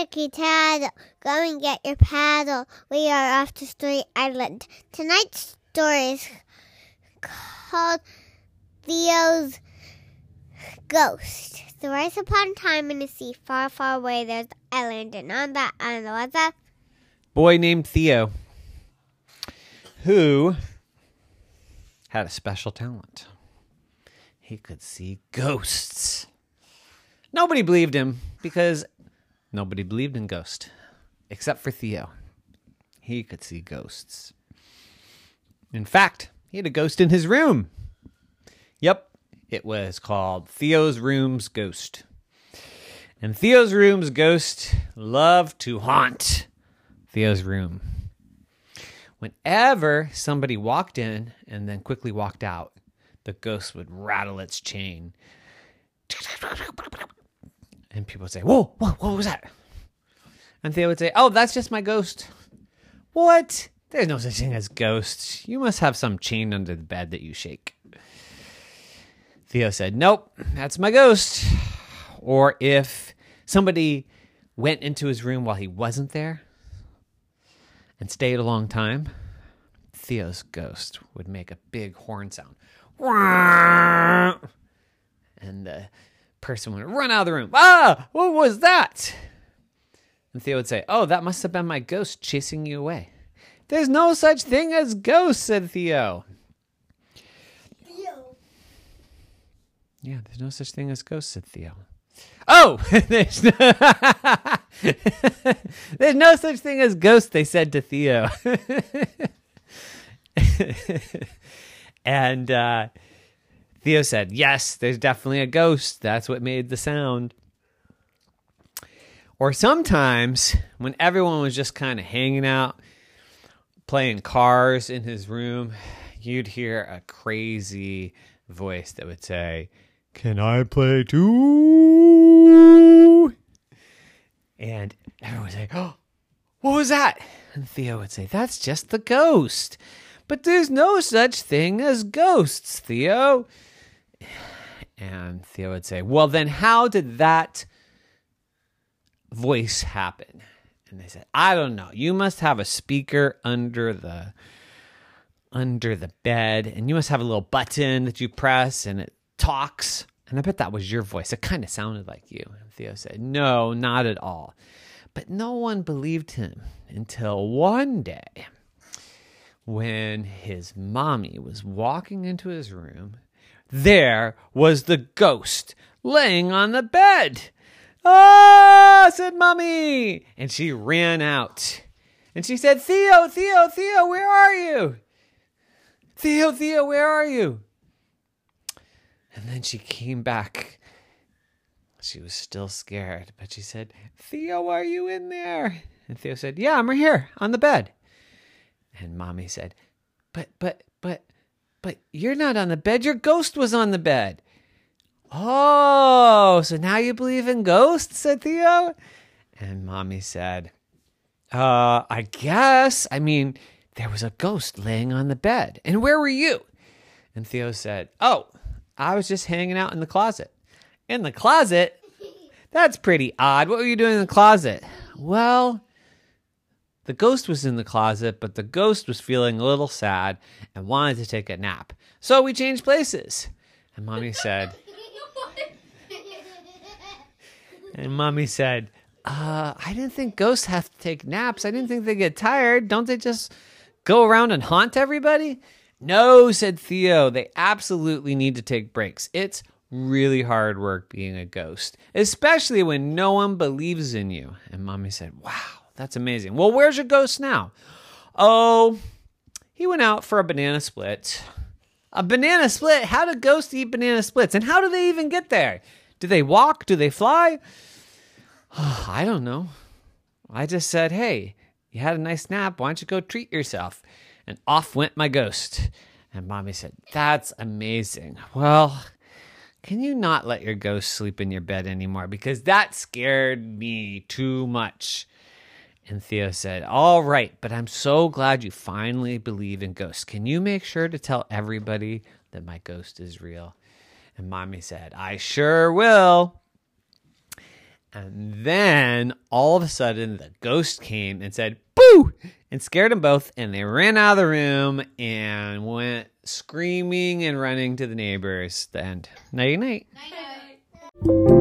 Ticky go and get your paddle. We are off to Story Island. Tonight's story is called Theo's Ghost. So once upon a time in the sea, far, far away, there's an island, and on that island was a Boy named Theo who had a special talent. He could see ghosts. Nobody believed him because nobody believed in ghosts except for Theo. He could see ghosts. In fact, he had a ghost in his room. Yep, it was called Theo's Room's Ghost. And Theo's Room's ghost loved to haunt Theo's room. Whenever somebody walked in and then quickly walked out, the ghost would rattle its chain. And people would say, Whoa, whoa, what was that? And Theo would say, Oh, that's just my ghost. What? There's no such thing as ghosts. You must have some chain under the bed that you shake. Theo said, Nope, that's my ghost. Or if somebody went into his room while he wasn't there and stayed a long time, Theo's ghost would make a big horn sound. And the person would run out of the room. Ah, what was that? And Theo would say, Oh, that must have been my ghost chasing you away. There's no such thing as ghosts, said Theo. Theo. Yeah, there's no such thing as ghosts, said Theo. Oh, there's no, there's no such thing as ghosts, they said to Theo. and uh, Theo said, Yes, there's definitely a ghost. That's what made the sound. Or sometimes when everyone was just kind of hanging out, playing cars in his room, you'd hear a crazy voice that would say, Can I play too? And everyone would say, Oh, what was that? And Theo would say, That's just the ghost. But there's no such thing as ghosts, Theo. And Theo would say, Well, then how did that voice happen? And they said, I don't know. You must have a speaker under the under the bed, and you must have a little button that you press and it talks. And I bet that was your voice. It kind of sounded like you. And Theo said, No, not at all. But no one believed him until one day when his mommy was walking into his room. There was the ghost laying on the bed. Ah, said mommy. And she ran out. And she said, Theo, Theo, Theo, where are you? Theo, Theo, where are you? And then she came back. She was still scared, but she said, Theo, are you in there? And Theo said, Yeah, I'm right here on the bed. And mommy said, But, but, but, but you're not on the bed. Your ghost was on the bed. Oh, so now you believe in ghosts? said Theo. And mommy said, Uh, I guess. I mean, there was a ghost laying on the bed. And where were you? And Theo said, Oh, I was just hanging out in the closet. In the closet? That's pretty odd. What were you doing in the closet? Well, the ghost was in the closet, but the ghost was feeling a little sad and wanted to take a nap. So we changed places. And mommy said, and mommy said, uh, I didn't think ghosts have to take naps. I didn't think they get tired. Don't they just go around and haunt everybody? No, said Theo. They absolutely need to take breaks. It's really hard work being a ghost, especially when no one believes in you. And mommy said, Wow, that's amazing. Well, where's your ghost now? Oh, he went out for a banana split. A banana split? How do ghosts eat banana splits? And how do they even get there? Do they walk? Do they fly? I don't know. I just said, hey, you had a nice nap. Why don't you go treat yourself? And off went my ghost. And mommy said, that's amazing. Well, can you not let your ghost sleep in your bed anymore? Because that scared me too much. And Theo said, All right, but I'm so glad you finally believe in ghosts. Can you make sure to tell everybody that my ghost is real? And mommy said, I sure will. And then all of a sudden, the ghost came and said, Boo! and scared them both. And they ran out of the room and went screaming and running to the neighbors. The end. Night night. Night night.